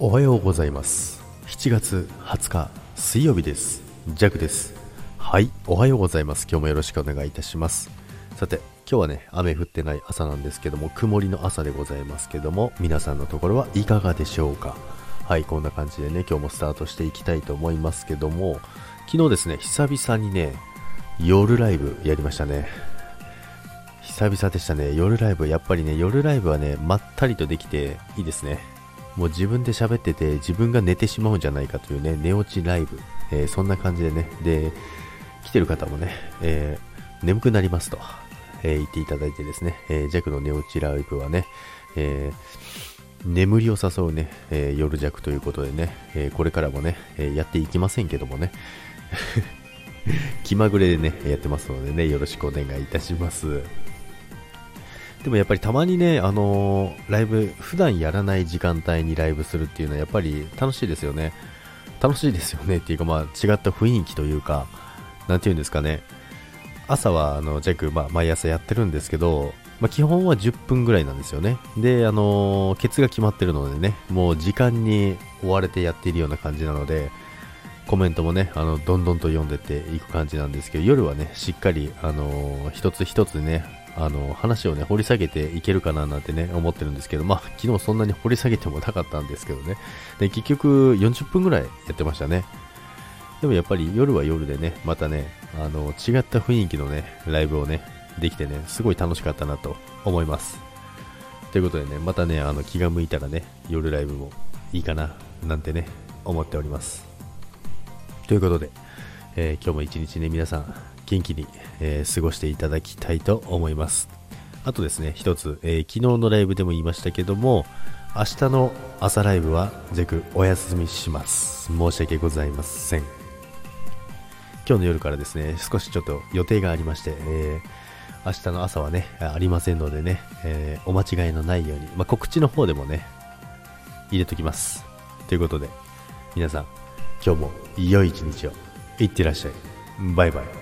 おはようございます。7月20日水曜日です。ジャクです。はいおはようございます。今日もよろしくお願いいたします。さて今日はね雨降ってない朝なんですけども曇りの朝でございますけども皆さんのところはいかがでしょうか？はいこんな感じでね今日もスタートしていきたいと思いますけども昨日ですね久々にね夜ライブやりましたね。久々でしたね。夜ライブやっぱりね夜ライブはねまったりとできていいですね。もう自分で喋ってて自分が寝てしまうんじゃないかというね寝落ちライブ、えー、そんな感じでね。で来てる方もね、えー、眠くなりますと、えー、言っていただいてですね、えー、弱の寝落ちライブはね、え眠りを誘うね、え夜弱ということでね、えこれからもね、えやっていきませんけどもね。気まぐれでね、やってますのでね、よろしくお願いいたします。でもやっぱりたまにね、あのー、ライブ、普段やらない時間帯にライブするっていうのはやっぱり楽しいですよね。楽しいですよねっていうか、まあ、違った雰囲気というか、なんていうんですかね。朝は、あの、ジャック、まあ、毎朝やってるんですけど、まあ、基本は10分ぐらいなんですよね。で、あのー、ケツが決まってるのでね、もう時間に追われてやっているような感じなので、コメントもね、あの、どんどんと読んでっていく感じなんですけど、夜はね、しっかり、あのー、一つ一つね、あの話をね掘り下げていけるかななんてね思ってるんですけど、まあ、昨日そんなに掘り下げてもなかったんですけどね。で結局40分ぐらいやってましたね。でもやっぱり夜は夜でねまたねあの違った雰囲気のねライブをねできてねすごい楽しかったなと思います。ということでねまたねあの気が向いたらね夜ライブもいいかななんてね思っております。ということで、えー、今日も一日ね皆さん元気に、えー、過ごしていただきたいと思います。あとですね、一つ、えー、昨日のライブでも言いましたけども、明日の朝ライブはゼクお休みします。申し訳ございません。今日の夜からですね、少しちょっと予定がありまして、えー、明日の朝はね、ありませんのでね、え、お間違いのないように、まあ、告知の方でもね、入れときます。ということで、皆さん、今日も良い一日を。いってらっしゃい。バイバイ。